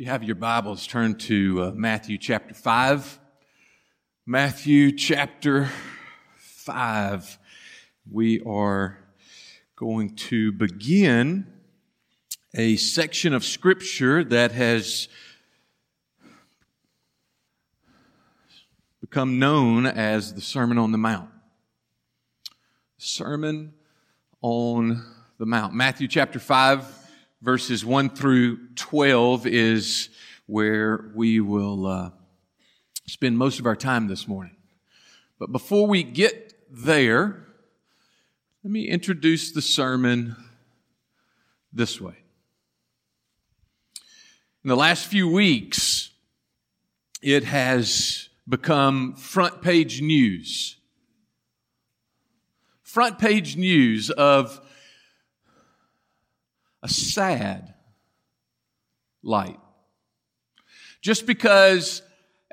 you have your Bibles, turn to uh, Matthew chapter 5. Matthew chapter 5. We are going to begin a section of Scripture that has become known as the Sermon on the Mount. Sermon on the Mount. Matthew chapter 5 verses 1 through 12 is where we will uh, spend most of our time this morning. But before we get there, let me introduce the sermon this way. In the last few weeks, it has become front page news. Front page news of a sad light. Just because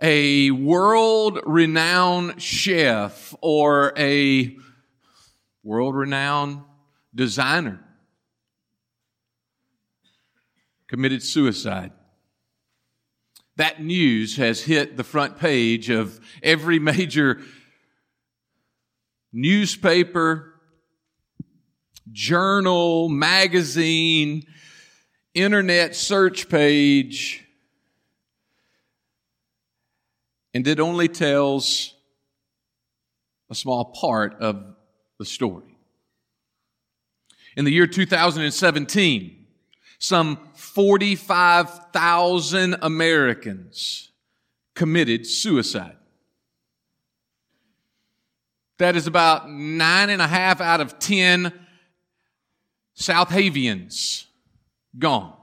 a world renowned chef or a world renowned designer committed suicide. That news has hit the front page of every major newspaper, journal, magazine, internet search page, and it only tells a small part of the story. In the year 2017, some 45,000 Americans committed suicide. That is about nine and a half out of 10 Southavians gone.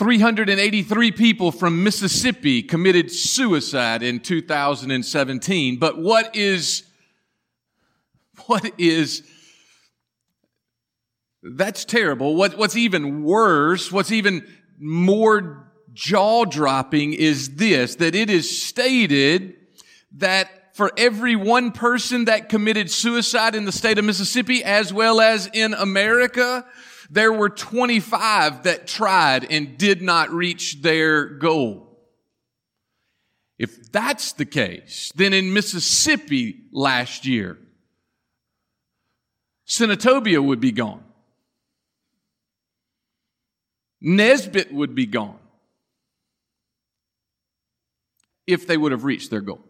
383 people from Mississippi committed suicide in 2017. But what is, what is, that's terrible. What, what's even worse, what's even more jaw dropping is this, that it is stated that for every one person that committed suicide in the state of Mississippi as well as in America, there were 25 that tried and did not reach their goal. If that's the case, then in Mississippi last year, Senatobia would be gone. Nesbit would be gone if they would have reached their goal.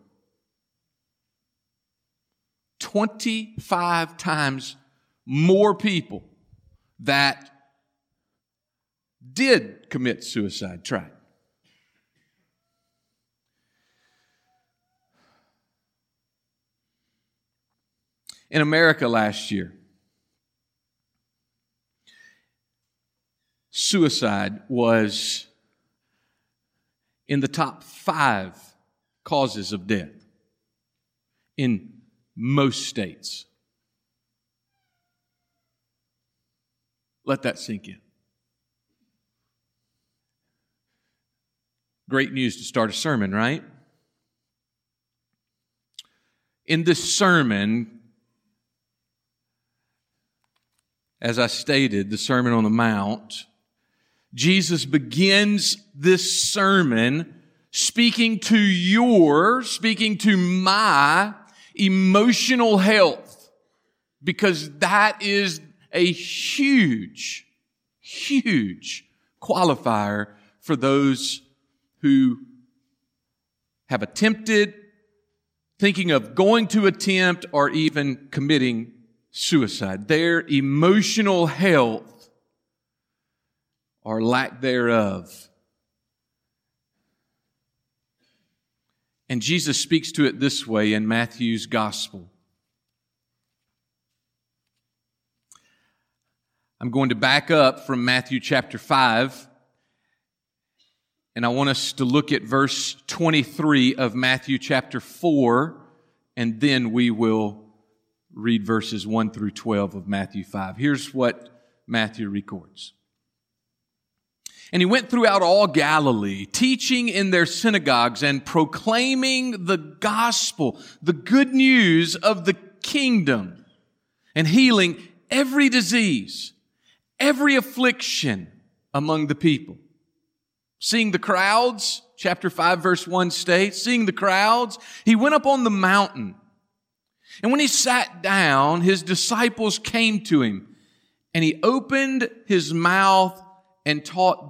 25 times more people that did commit suicide tried. In America last year, suicide was in the top five causes of death in most states. Let that sink in. Great news to start a sermon, right? In this sermon, as I stated, the Sermon on the Mount, Jesus begins this sermon speaking to your, speaking to my emotional health because that is a huge, huge qualifier for those who have attempted, thinking of going to attempt, or even committing suicide. Their emotional health or lack thereof And Jesus speaks to it this way in Matthew's gospel. I'm going to back up from Matthew chapter 5, and I want us to look at verse 23 of Matthew chapter 4, and then we will read verses 1 through 12 of Matthew 5. Here's what Matthew records. And he went throughout all Galilee, teaching in their synagogues and proclaiming the gospel, the good news of the kingdom, and healing every disease every affliction among the people. Seeing the crowds, chapter 5 verse 1 states, seeing the crowds, he went up on the mountain. And when he sat down, his disciples came to him and he opened his mouth and taught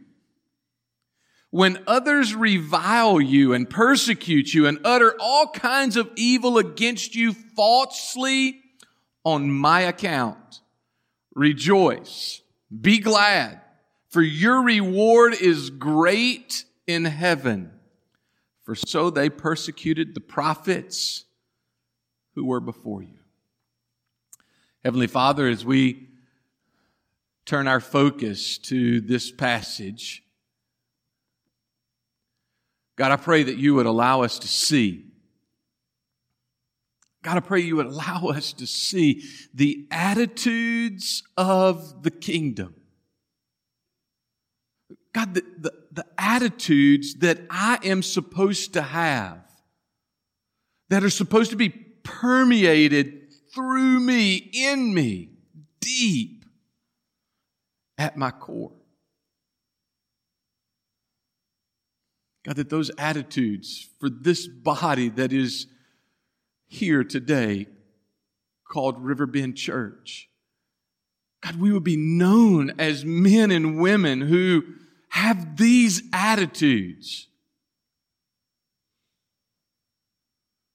when others revile you and persecute you and utter all kinds of evil against you falsely on my account. Rejoice, be glad, for your reward is great in heaven. For so they persecuted the prophets who were before you. Heavenly Father, as we turn our focus to this passage, God, I pray that you would allow us to see God, I pray you would allow us to see the attitudes of the kingdom. God, the, the, the, attitudes that I am supposed to have, that are supposed to be permeated through me, in me, deep at my core. God, that those attitudes for this body that is here today called Riverbend Church. God, we would be known as men and women who have these attitudes.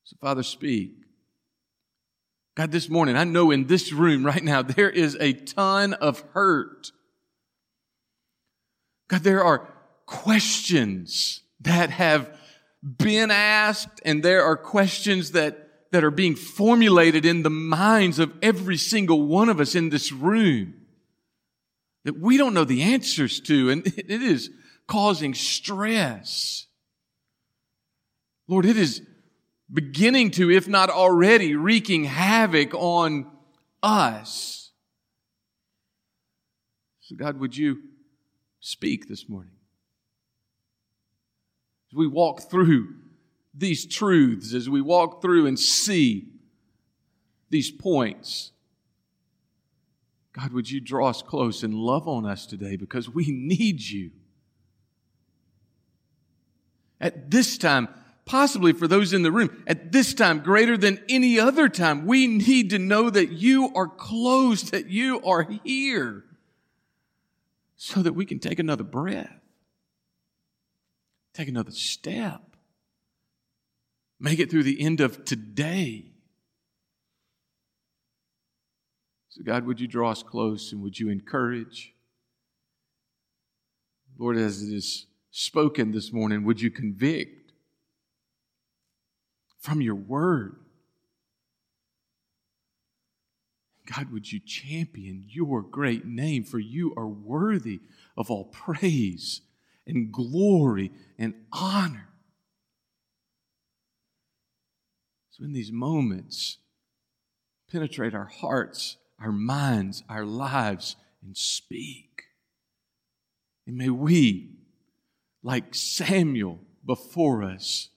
So, Father, speak. God, this morning, I know in this room right now, there is a ton of hurt. God, there are questions that have been asked, and there are questions that that are being formulated in the minds of every single one of us in this room that we don't know the answers to, and it is causing stress. Lord, it is beginning to, if not already, wreaking havoc on us. So, God, would you speak this morning? We walk through these truths as we walk through and see these points. God, would you draw us close and love on us today because we need you. At this time, possibly for those in the room, at this time, greater than any other time, we need to know that you are close, that you are here, so that we can take another breath, take another step. Make it through the end of today. So, God, would you draw us close and would you encourage? Lord, as it is spoken this morning, would you convict from your word? God, would you champion your great name, for you are worthy of all praise and glory and honor. So, in these moments, penetrate our hearts, our minds, our lives, and speak. And may we, like Samuel before us,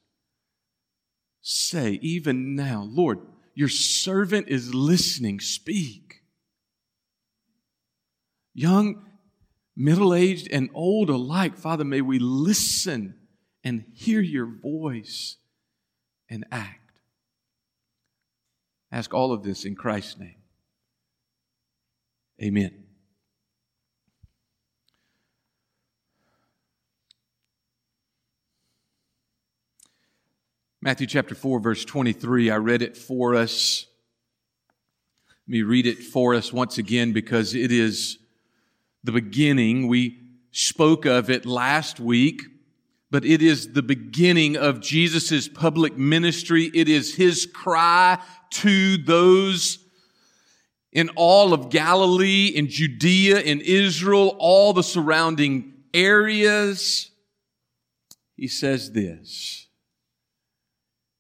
say, even now, Lord, your servant is listening, speak. Young, middle aged, and old alike, Father, may we listen and hear your voice and act. Ask all of this in Christ's name. Amen. Matthew chapter 4, verse 23. I read it for us. Let me read it for us once again because it is the beginning. We spoke of it last week, but it is the beginning of Jesus' public ministry. It is his cry to those in all of Galilee, in Judea, in Israel, all the surrounding areas. He says this,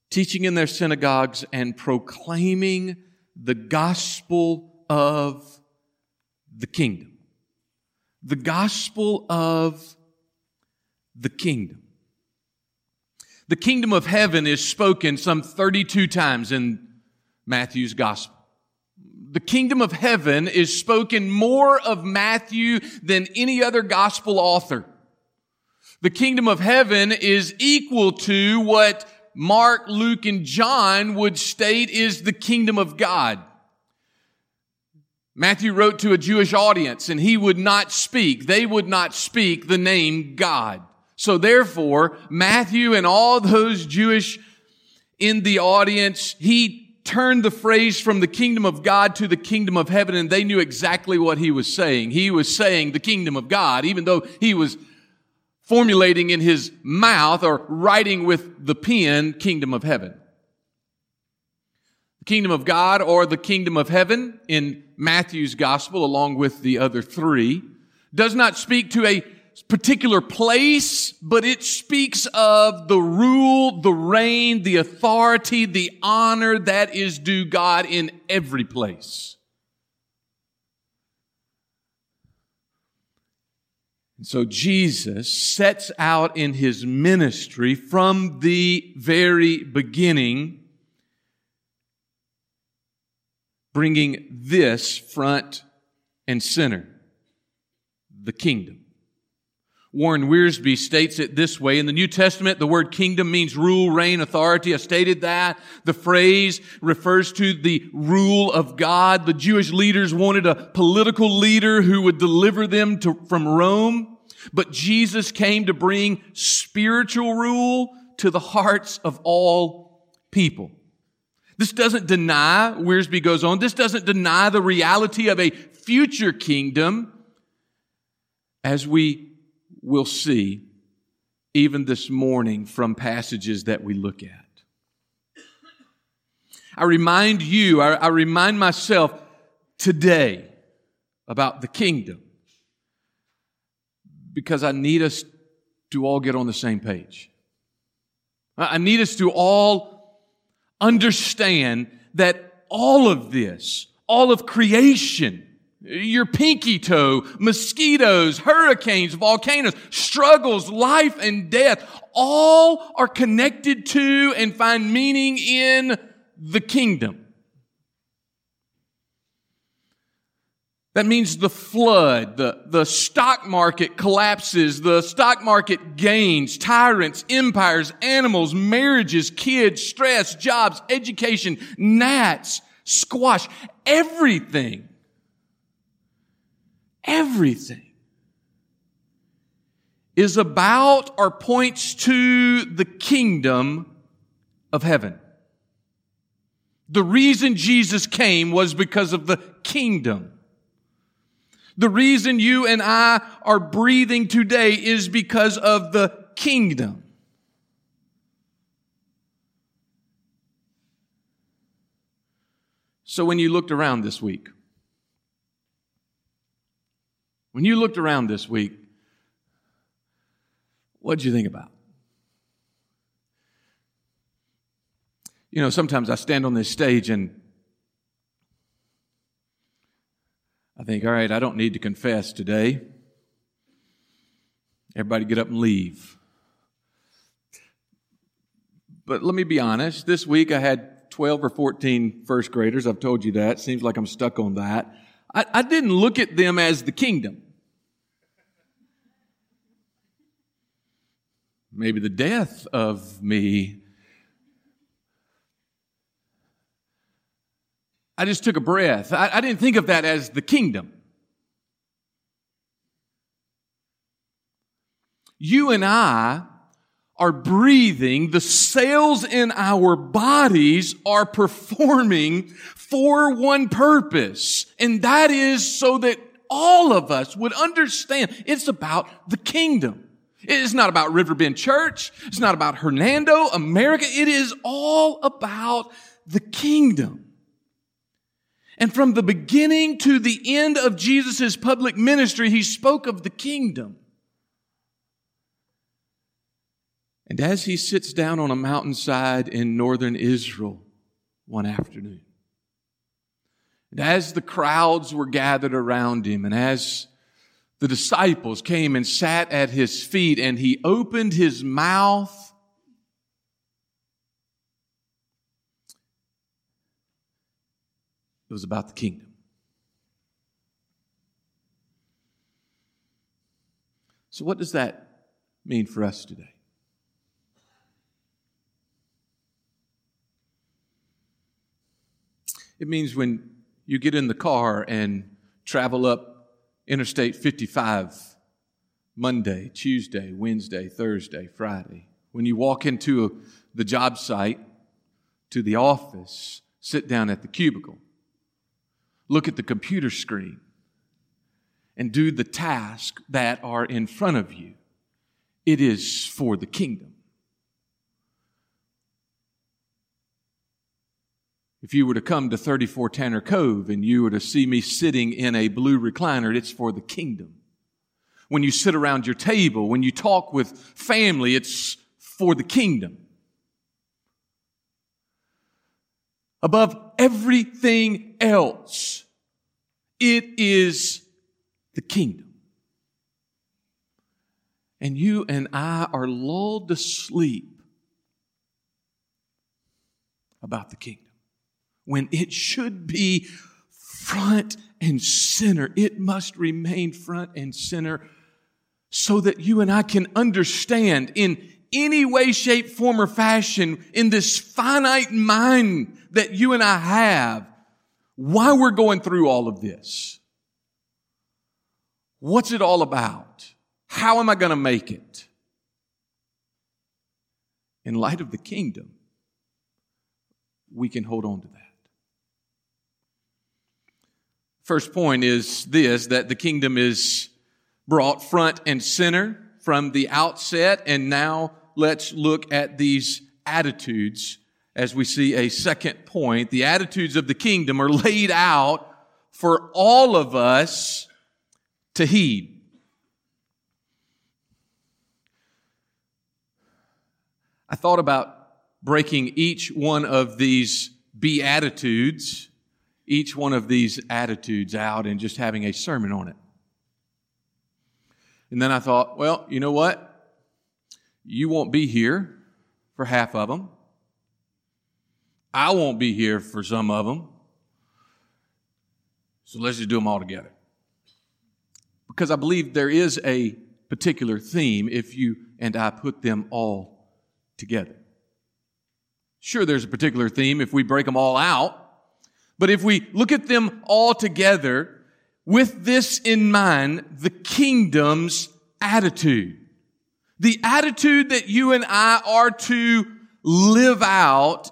teaching in their synagogues and proclaiming the gospel of the kingdom. The gospel of the kingdom. The kingdom of heaven is spoken some 32 times in Matthew's gospel the kingdom of heaven is spoken more of Matthew than any other gospel author. The kingdom of heaven is equal to what Mark, Luke, and John would state is the kingdom of God. Matthew wrote to a Jewish audience and he would not speak, they would not speak the name God. So therefore, Matthew and all those Jewish in the audience, he turned the phrase from the kingdom of God to the kingdom of heaven and they knew exactly what he was saying. He was saying the kingdom of God, even though he was formulating in his mouth or writing with the pen, kingdom of heaven. Kingdom of God or the kingdom of heaven in Matthew's gospel, along with the other three, does not speak to a particular place, but it speaks of the rule, the reign, the authority, the honor that is due God in every place. And so Jesus sets out in his ministry from the very beginning, bringing this front and center the kingdom. Warren Wiersbe states it this way. In the New Testament, the word kingdom means rule, reign, authority. I stated that. The phrase refers to the rule of God. The Jewish leaders wanted a political leader who would deliver them to, from Rome. But Jesus came to bring spiritual rule to the hearts of all people. This doesn't deny, Wiersbe goes on, this doesn't deny the reality of a future kingdom as we will see even this morning from passages that we look at. I remind you, I, I remind myself today about the kingdom because I need us to all get on the same page. I need us to all understand that all of this, all of creation, your pinky toe, mosquitoes, hurricanes, volcanoes, struggles, life and death, all are connected to and find meaning in the kingdom. That means the flood, the, the stock market collapses, the stock market gains, tyrants, empires, animals, marriages, kids, stress, jobs, education, gnats, squash, everything everything is about or points to the kingdom of heaven. The reason Jesus came was because of the kingdom. The reason you and I are breathing today is because of the kingdom. So when you looked around this week, when you looked around this week, what did you think about? You know, sometimes I stand on this stage and I think, all right, I don't need to confess today. Everybody get up and leave. But let me be honest, this week I had 12 or 14 first graders. I've told you that. Seems like I'm stuck on that. I, I didn't look at them as the kingdom. Maybe the death of me. I just took a breath. I, I didn't think of that as the kingdom. You and I are breathing, the cells in our bodies are performing for one purpose. And that is so that all of us would understand it's about the kingdom. It is not about Riverbend Church. It's not about Hernando, America. It is all about the kingdom. And from the beginning to the end of Jesus' public ministry, he spoke of the kingdom. And as he sits down on a mountainside in northern Israel one afternoon, and as the crowds were gathered around him, and as the disciples came and sat at his feet, and he opened his mouth, it was about the kingdom. So, what does that mean for us today? It means when you get in the car and travel up Interstate 55 Monday, Tuesday, Wednesday, Thursday, Friday. When you walk into a, the job site, to the office, sit down at the cubicle, look at the computer screen, and do the tasks that are in front of you. It is for the kingdom. If you were to come to 34 Tanner Cove and you were to see me sitting in a blue recliner, it's for the kingdom. When you sit around your table, when you talk with family, it's for the kingdom. Above everything else, it is the kingdom. And you and I are lulled to sleep about the kingdom when it should be front and center. It must remain front and center so that you and I can understand in any way, shape, form, or fashion in this finite mind that you and I have why we're going through all of this. What's it all about? How am I going to make it? In light of the kingdom, we can hold on to that. First point is this, that the kingdom is brought front and center from the outset. And now let's look at these attitudes as we see a second point. The attitudes of the kingdom are laid out for all of us to heed. I thought about breaking each one of these beatitudes each one of these attitudes out and just having a sermon on it. And then I thought, well, you know what? You won't be here for half of them. I won't be here for some of them. So let's just do them all together. Because I believe there is a particular theme if you and I put them all together. Sure, there's a particular theme if we break them all out. But if we look at them all together with this in mind, the kingdom's attitude, the attitude that you and I are to live out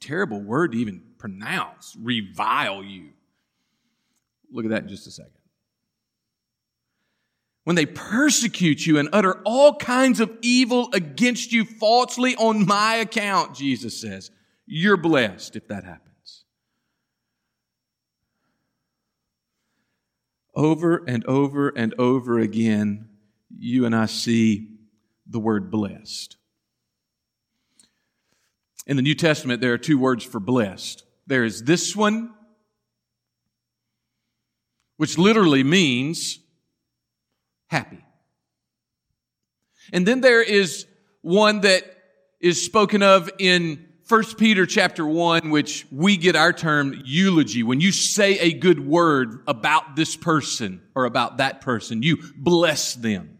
terrible word to even pronounce. Revile you. Look at that in just a second. When they persecute you and utter all kinds of evil against you falsely on my account, Jesus says. you're blessed if that happens. Over and over and over again, you and I see the word blessed. In the New Testament, there are two words for blessed. There is this one, which literally means happy. And then there is one that is spoken of in 1 Peter chapter 1, which we get our term eulogy. When you say a good word about this person or about that person, you bless them.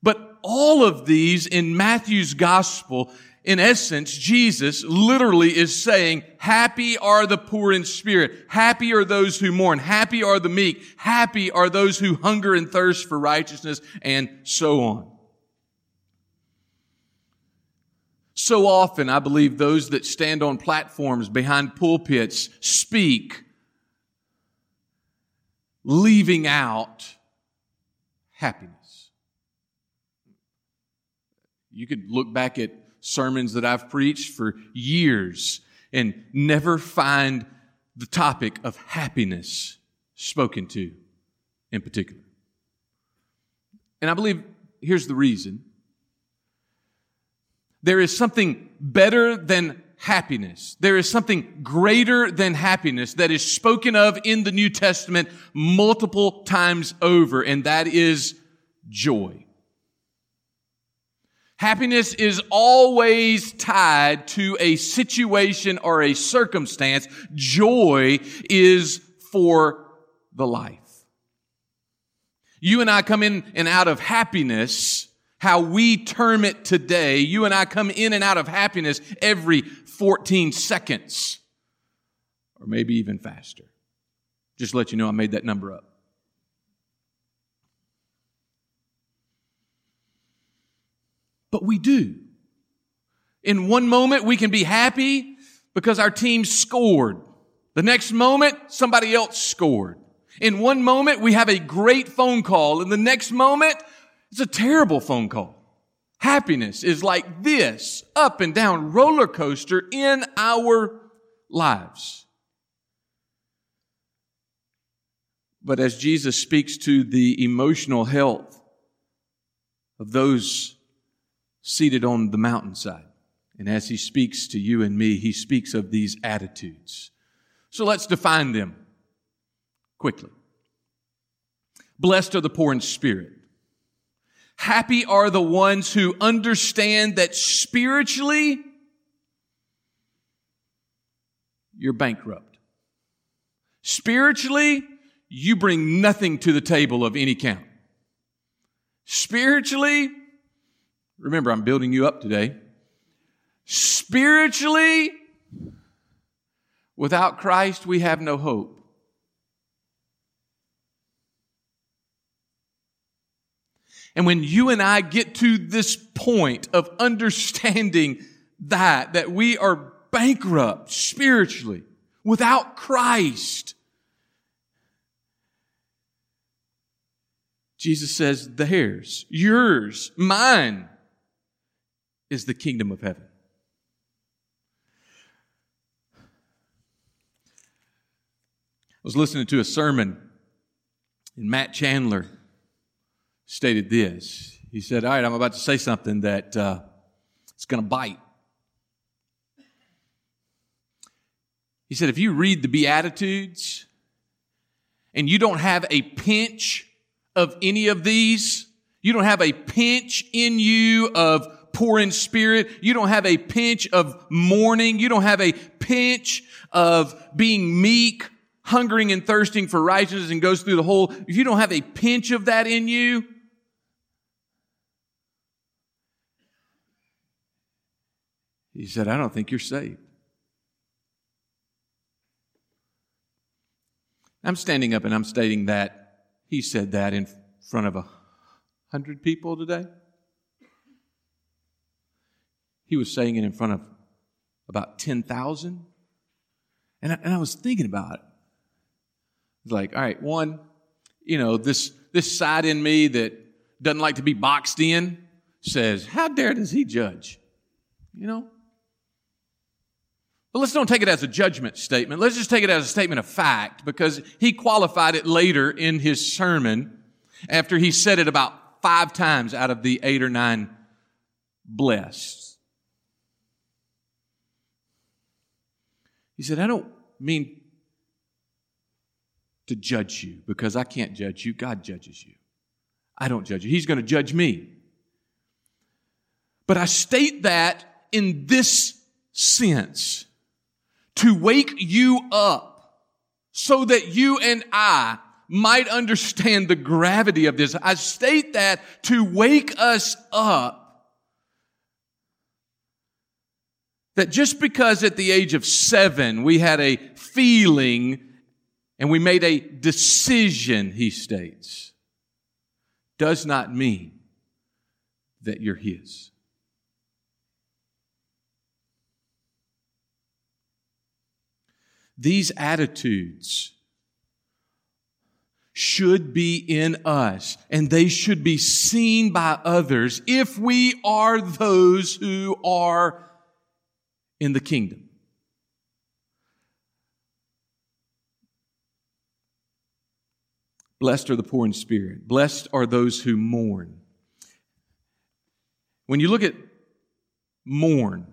But all of these in Matthew's gospel, in essence, Jesus literally is saying, happy are the poor in spirit. Happy are those who mourn. Happy are the meek. Happy are those who hunger and thirst for righteousness and so on. So often, I believe those that stand on platforms behind pulpits speak, leaving out happiness. You could look back at sermons that I've preached for years and never find the topic of happiness spoken to in particular. And I believe here's the reason there is something better than happiness. There is something greater than happiness that is spoken of in the New Testament multiple times over, and that is joy. Happiness is always tied to a situation or a circumstance. Joy is for the life. You and I come in and out of happiness how we term it today. You and I come in and out of happiness every 14 seconds, or maybe even faster. Just let you know I made that number up. But we do. In one moment, we can be happy because our team scored. The next moment, somebody else scored. In one moment, we have a great phone call. In the next moment, it's a terrible phone call. Happiness is like this up and down roller coaster in our lives. But as Jesus speaks to the emotional health of those seated on the mountainside, and as he speaks to you and me, he speaks of these attitudes. So let's define them quickly. Blessed are the poor in spirit Happy are the ones who understand that spiritually you're bankrupt. Spiritually, you bring nothing to the table of any count. Spiritually, remember I'm building you up today. Spiritually, without Christ, we have no hope. And when you and I get to this point of understanding that, that we are bankrupt spiritually without Christ, Jesus says, theirs, yours, mine is the kingdom of heaven. I was listening to a sermon and Matt Chandler stated this. He said, All right, I'm about to say something that uh, it's going to bite. He said, If you read the Beatitudes and you don't have a pinch of any of these, you don't have a pinch in you of poor in spirit. You don't have a pinch of mourning. You don't have a pinch of being meek, hungering and thirsting for righteousness and goes through the whole. If you don't have a pinch of that in you, He said, I don't think you're saved. I'm standing up and I'm stating that he said that in front of a hundred people today. He was saying it in front of about 10,000. And I, and I was thinking about it. It's like, all right, one, you know, this, this side in me that doesn't like to be boxed in says, how dare does he judge? You know? But let's don't take it as a judgment statement. Let's just take it as a statement of fact because he qualified it later in his sermon after he said it about five times out of the eight or nine blessed. He said, I don't mean to judge you because I can't judge you. God judges you. I don't judge you. He's going to judge me. But I state that in this sense to wake you up so that you and I might understand the gravity of this. I state that to wake us up that just because at the age of seven we had a feeling and we made a decision, he states, does not mean that you're his. These attitudes should be in us and they should be seen by others if we are those who are in the kingdom. Blessed are the poor in spirit. Blessed are those who mourn. When you look at mourn,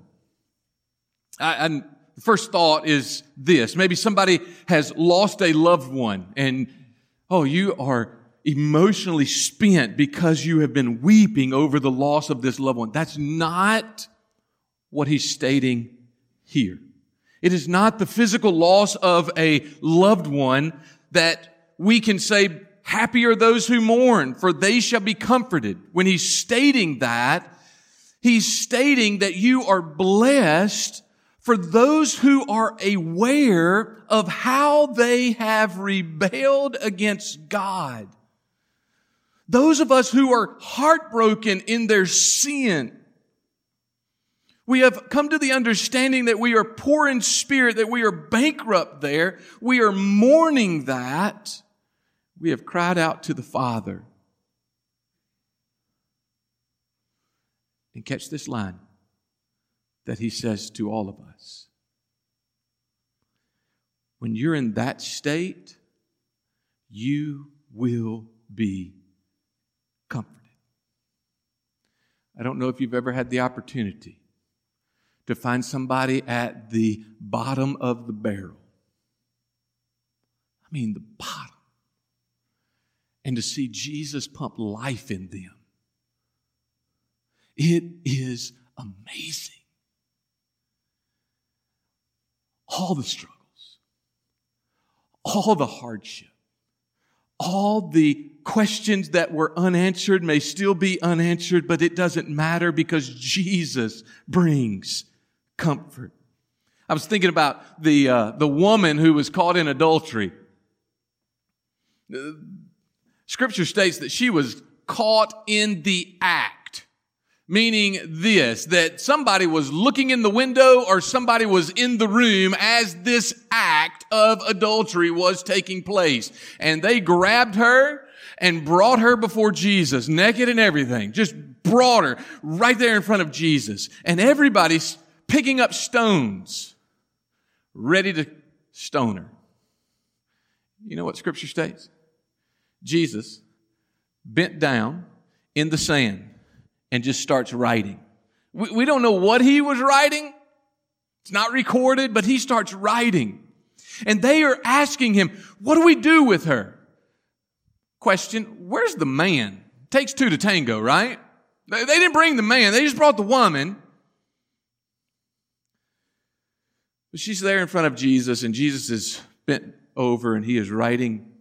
I, I, the first thought is this. Maybe somebody has lost a loved one and, oh, you are emotionally spent because you have been weeping over the loss of this loved one. That's not what he's stating here. It is not the physical loss of a loved one that we can say, happy are those who mourn, for they shall be comforted. When he's stating that, he's stating that you are blessed for those who are aware of how they have rebelled against God. Those of us who are heartbroken in their sin, we have come to the understanding that we are poor in spirit, that we are bankrupt there. We are mourning that. We have cried out to the Father. And catch this line that he says to all of us. When you're in that state, you will be comforted. I don't know if you've ever had the opportunity to find somebody at the bottom of the barrel. I mean, the bottom. And to see Jesus pump life in them. It is amazing. All the struggles, all the hardship, all the questions that were unanswered may still be unanswered, but it doesn't matter because Jesus brings comfort. I was thinking about the, uh, the woman who was caught in adultery. Scripture states that she was caught in the act, meaning this, that somebody was looking in the window or somebody was in the room as this act of adultery was taking place. And they grabbed her and brought her before Jesus, naked and everything, just brought her right there in front of Jesus. And everybody's picking up stones, ready to stone her. You know what scripture states? Jesus bent down in the sand and just starts writing. We, we don't know what he was writing. It's not recorded, but he starts writing. And they are asking him, what do we do with her? Question, where's the man? Takes two to tango, right? They, they didn't bring the man. They just brought the woman. But she's there in front of Jesus, and Jesus is bent over and he is writing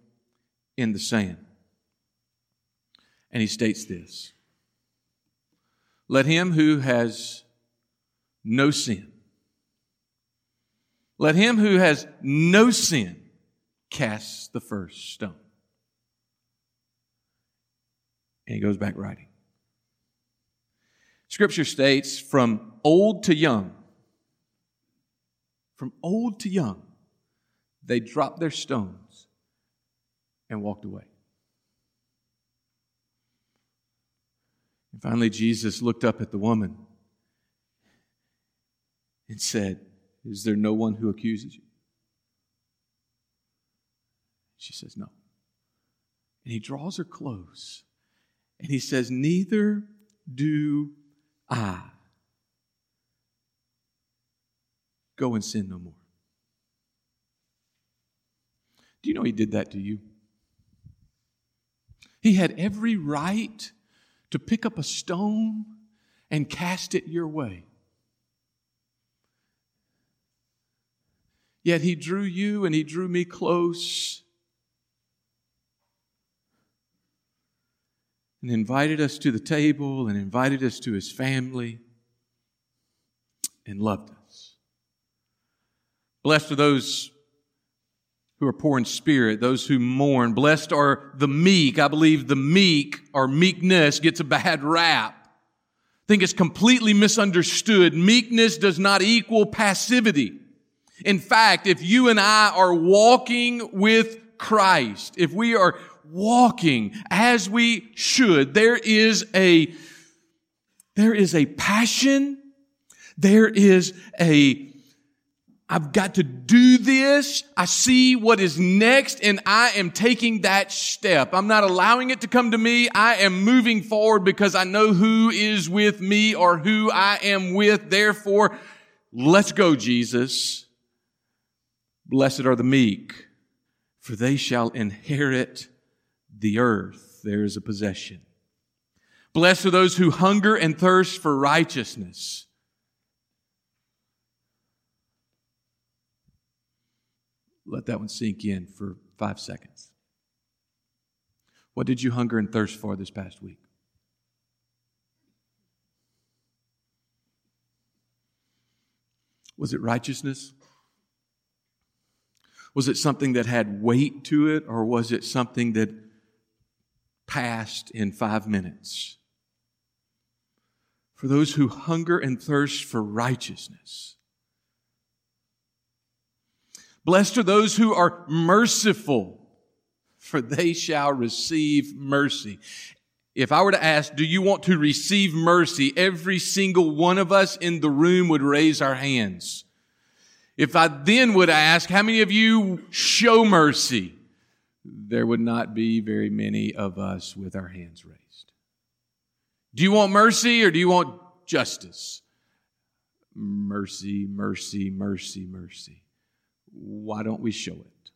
in the sand. And he states this Let him who has no sin, let him who has no sin cast the first stone. And he goes back writing. Scripture states from old to young, from old to young, they dropped their stones and walked away. And finally, Jesus looked up at the woman and said, Is there no one who accuses you? She says, No. And he draws her close and he says, Neither do I. Go and sin no more. Do you know he did that to you? He had every right to pick up a stone and cast it your way. Yet he drew you and he drew me close and invited us to the table and invited us to his family and loved us. Blessed are those who are poor in spirit, those who mourn. Blessed are the meek. I believe the meek or meekness gets a bad rap. I think it's completely misunderstood. Meekness does not equal passivity. In fact, if you and I are walking with Christ, if we are walking as we should, there is a, there is a passion, there is a I've got to do this. I see what is next and I am taking that step. I'm not allowing it to come to me. I am moving forward because I know who is with me or who I am with. Therefore, let's go, Jesus. Blessed are the meek, for they shall inherit the earth. There is a possession. Blessed are those who hunger and thirst for righteousness Let that one sink in for five seconds. What did you hunger and thirst for this past week? Was it righteousness? Was it something that had weight to it, or was it something that passed in five minutes? For those who hunger and thirst for righteousness, Blessed are those who are merciful, for they shall receive mercy. If I were to ask, do you want to receive mercy? Every single one of us in the room would raise our hands. If I then would ask, how many of you show mercy? There would not be very many of us with our hands raised. Do you want mercy or do you want justice? Mercy, mercy, mercy, mercy why don't we show it?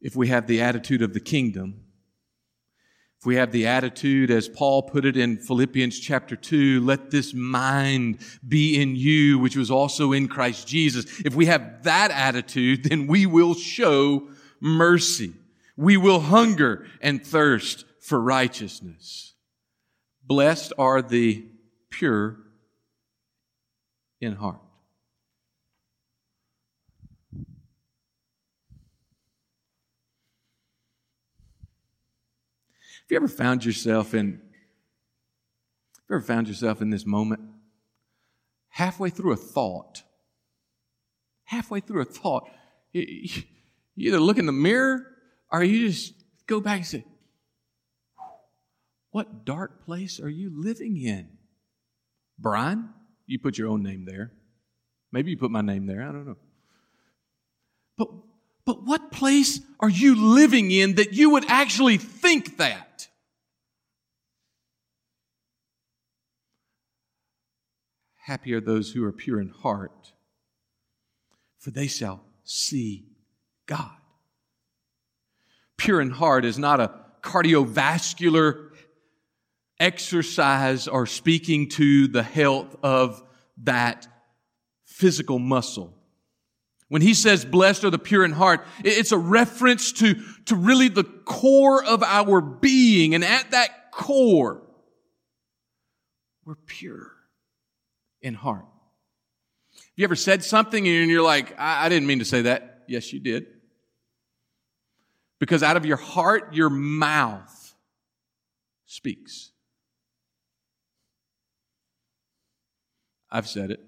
If we have the attitude of the kingdom, if we have the attitude, as Paul put it in Philippians chapter 2, let this mind be in you, which was also in Christ Jesus. If we have that attitude, then we will show mercy. We will hunger and thirst for righteousness. Blessed are the pure in heart. Have you ever found yourself in have you ever found yourself in this moment halfway through a thought? Halfway through a thought. You either look in the mirror or you just go back and say, What dark place are you living in? Brian, you put your own name there. Maybe you put my name there. I don't know. But, but what place are you living in that you would actually think that? Happy are those who are pure in heart, for they shall see God. Pure in heart is not a cardiovascular exercise or speaking to the health of that physical muscle. When he says blessed are the pure in heart, it's a reference to, to really the core of our being. And at that core, we're pure in heart. Have you ever said something and you're like, I, I didn't mean to say that? Yes, you did. Because out of your heart, your mouth speaks. I've said it.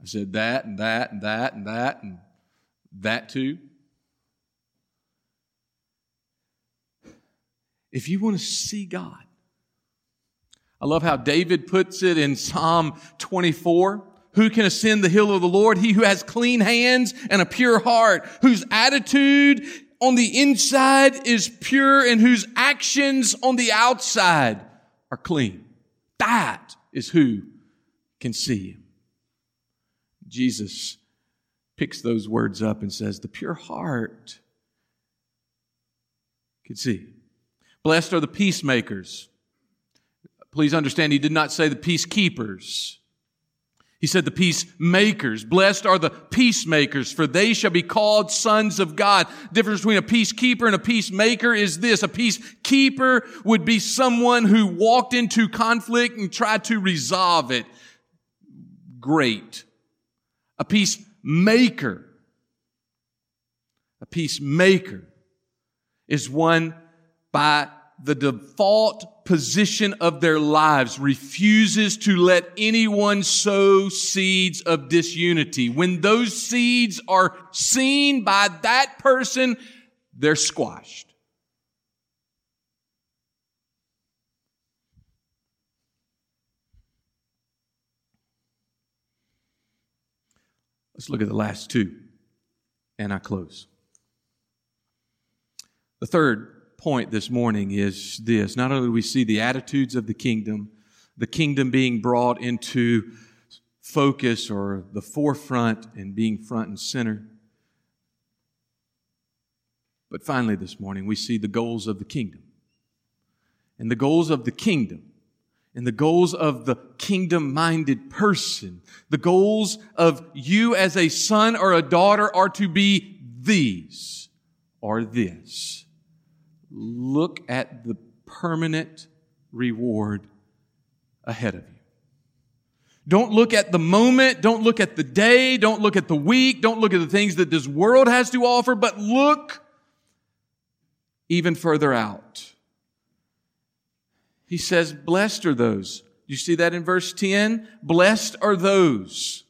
I've said that and that and that and that and that too. If you want to see God, I love how David puts it in Psalm 24. Who can ascend the hill of the Lord? He who has clean hands and a pure heart, whose attitude on the inside is pure and whose actions on the outside are clean. That is who can see him. Jesus picks those words up and says, The pure heart can see. Blessed are the peacemakers. Please understand, he did not say the peacekeepers. He said the peacemakers. Blessed are the peacemakers, for they shall be called sons of God. difference between a peacekeeper and a peacemaker is this. A peacekeeper would be someone who walked into conflict and tried to resolve it. Great. A peacemaker. A peacemaker is one by the default position of their lives refuses to let anyone sow seeds of disunity. When those seeds are seen by that person, they're squashed. Let's look at the last two, and I close. The third point this morning is this. Not only do we see the attitudes of the kingdom, the kingdom being brought into focus or the forefront and being front and center. But finally, this morning, we see the goals of the kingdom. And the goals of the kingdom, and the goals of the kingdom minded person, the goals of you as a son or a daughter are to be these or this look at the permanent reward ahead of you. Don't look at the moment. Don't look at the day. Don't look at the week. Don't look at the things that this world has to offer, but look even further out. He says, blessed are those. You see that in verse 10? Blessed are those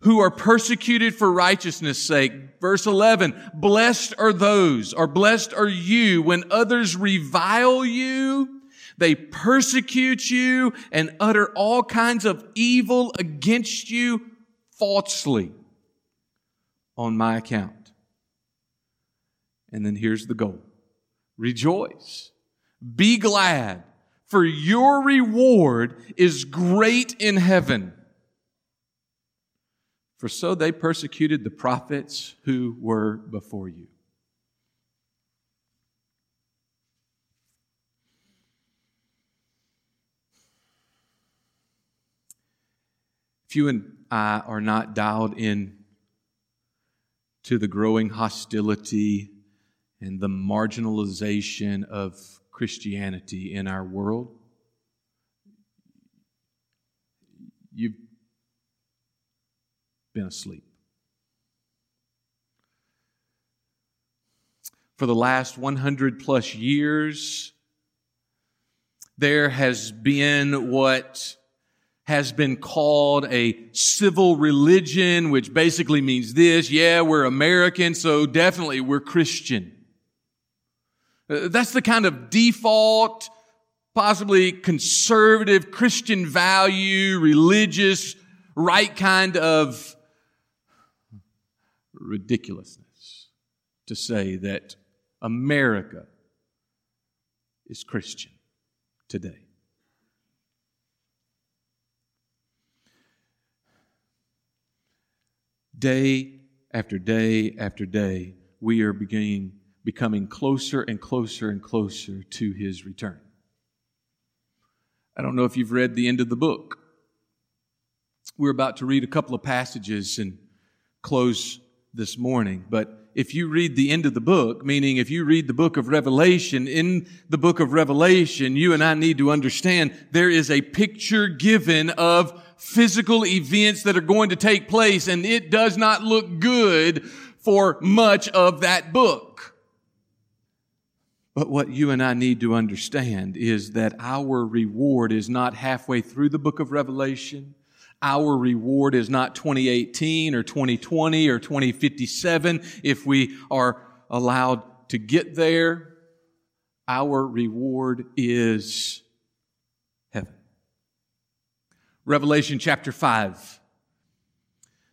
who are persecuted for righteousness sake. Verse 11, blessed are those, or blessed are you when others revile you, they persecute you and utter all kinds of evil against you falsely on my account. And then here's the goal. Rejoice. Be glad, for your reward is great in heaven for so they persecuted the prophets who were before you. If you and I are not dialed in to the growing hostility and the marginalization of Christianity in our world, you've been asleep. For the last 100 plus years, there has been what has been called a civil religion, which basically means this. Yeah, we're American, so definitely we're Christian. Uh, that's the kind of default, possibly conservative Christian value, religious, right kind of ridiculousness to say that America is Christian today. Day after day after day, we are beginning, becoming closer and closer and closer to his return. I don't know if you've read the end of the book. We're about to read a couple of passages and close this morning, but if you read the end of the book, meaning if you read the book of Revelation, in the book of Revelation, you and I need to understand there is a picture given of physical events that are going to take place and it does not look good for much of that book. But what you and I need to understand is that our reward is not halfway through the book of Revelation our reward is not 2018 or 2020 or 2057 if we are allowed to get there. Our reward is heaven. Revelation chapter 5.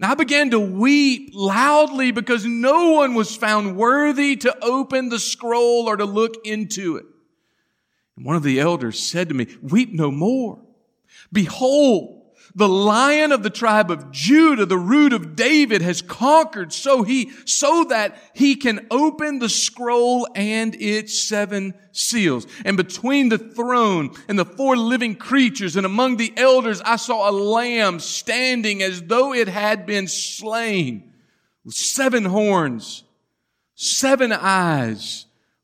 And I began to weep loudly because no one was found worthy to open the scroll or to look into it. And one of the elders said to me, weep no more. Behold, the lion of the tribe of Judah, the root of David has conquered so he, so that he can open the scroll and its seven seals. And between the throne and the four living creatures and among the elders, I saw a lamb standing as though it had been slain with seven horns, seven eyes,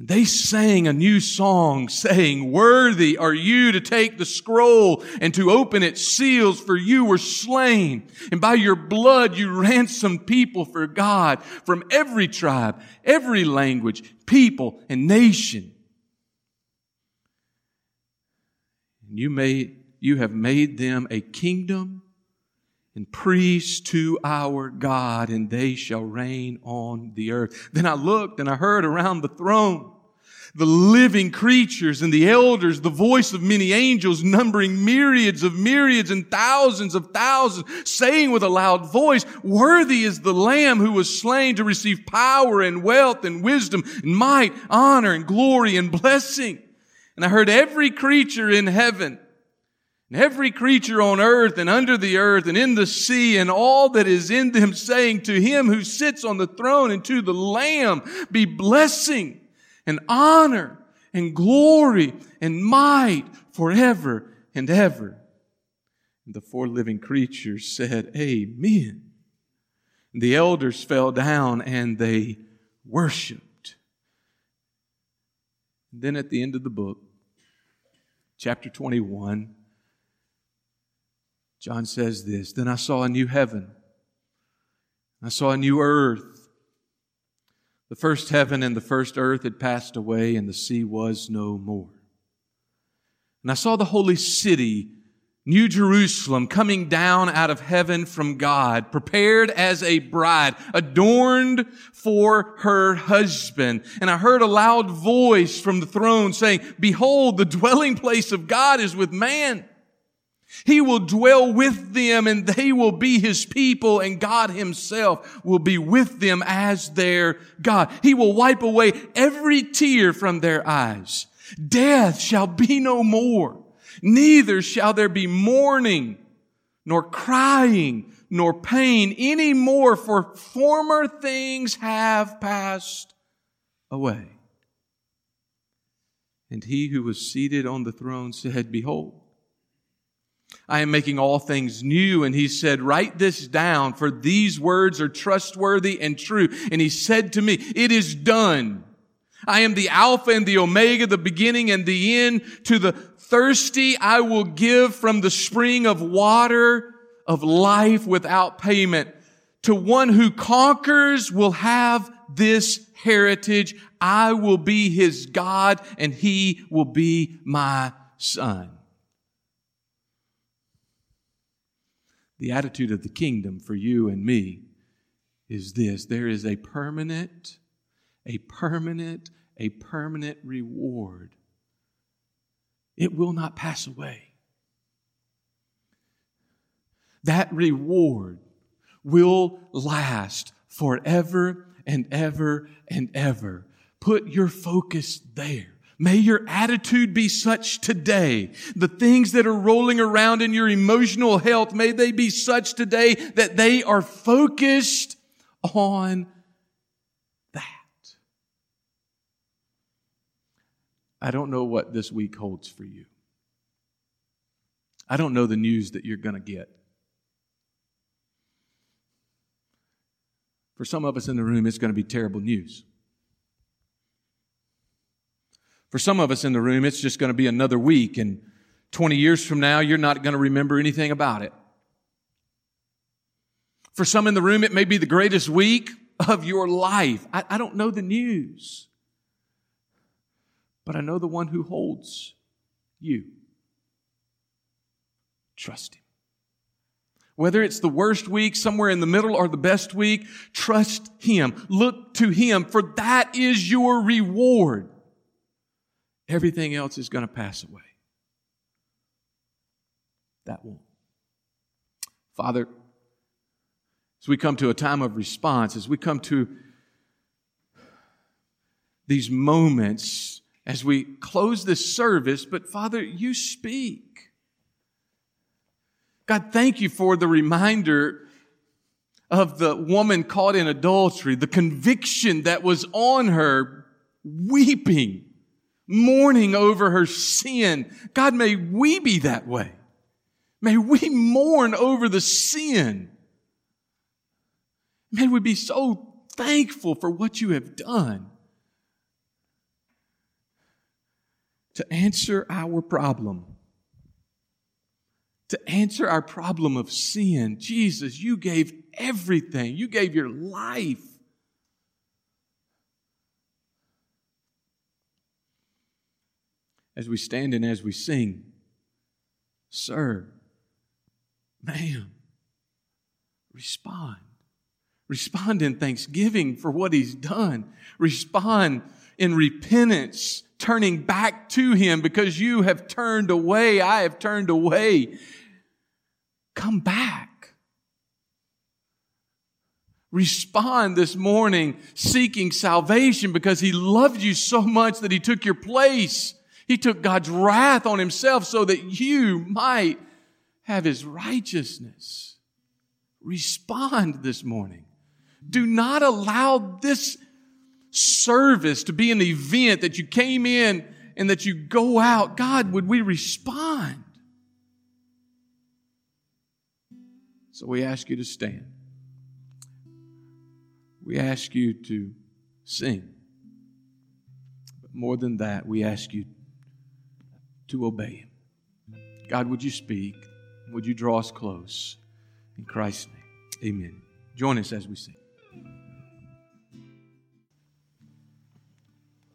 And they sang a new song saying, Worthy are you to take the scroll and to open its seals, for you were slain. And by your blood you ransomed people for God from every tribe, every language, people, and nation. And you made, you have made them a kingdom and priests to our God, and they shall reign on the earth. Then I looked and I heard around the throne the living creatures and the elders, the voice of many angels numbering myriads of myriads and thousands of thousands, saying with a loud voice, worthy is the lamb who was slain to receive power and wealth and wisdom and might, honor and glory and blessing. And I heard every creature in heaven and every creature on earth and under the earth and in the sea and all that is in them saying to him who sits on the throne and to the lamb be blessing and honor and glory and might forever and ever. And the four living creatures said, Amen. And the elders fell down and they worshiped. And then at the end of the book, chapter 21, John says this Then I saw a new heaven, I saw a new earth. The first heaven and the first earth had passed away, and the sea was no more. And I saw the holy city, New Jerusalem, coming down out of heaven from God, prepared as a bride, adorned for her husband. And I heard a loud voice from the throne saying, Behold, the dwelling place of God is with man. He will dwell with them and they will be his people and God himself will be with them as their God. He will wipe away every tear from their eyes. Death shall be no more. Neither shall there be mourning, nor crying, nor pain any more, for former things have passed away. And he who was seated on the throne said, Behold, I am making all things new. And he said, write this down for these words are trustworthy and true. And he said to me, it is done. I am the Alpha and the Omega, the beginning and the end. To the thirsty, I will give from the spring of water of life without payment. To one who conquers will have this heritage. I will be his God and he will be my son. The attitude of the kingdom for you and me is this there is a permanent, a permanent, a permanent reward. It will not pass away. That reward will last forever and ever and ever. Put your focus there. May your attitude be such today. The things that are rolling around in your emotional health, may they be such today that they are focused on that. I don't know what this week holds for you. I don't know the news that you're going to get. For some of us in the room, it's going to be terrible news. For some of us in the room, it's just going to be another week, and 20 years from now, you're not going to remember anything about it. For some in the room, it may be the greatest week of your life. I, I don't know the news, but I know the one who holds you. Trust him. Whether it's the worst week, somewhere in the middle, or the best week, trust him. Look to him, for that is your reward. Everything else is going to pass away. That won't. Father, as we come to a time of response, as we come to these moments, as we close this service, but Father, you speak. God, thank you for the reminder of the woman caught in adultery, the conviction that was on her, weeping mourning over her sin. God, may we be that way. May we mourn over the sin. May we be so thankful for what you have done to answer our problem. To answer our problem of sin. Jesus, you gave everything. You gave your life as we stand and as we sing, Sir, ma'am, respond. Respond in thanksgiving for what He's done. Respond in repentance, turning back to Him because you have turned away. I have turned away. Come back. Respond this morning seeking salvation because He loved you so much that He took your place. He took God's wrath on himself so that you might have his righteousness. Respond this morning. Do not allow this service to be an event that you came in and that you go out. God, would we respond? So we ask you to stand. We ask you to sing. But more than that, we ask you to obey Him. God, would you speak? Would you draw us close? In Christ's name, amen. Join us as we sing.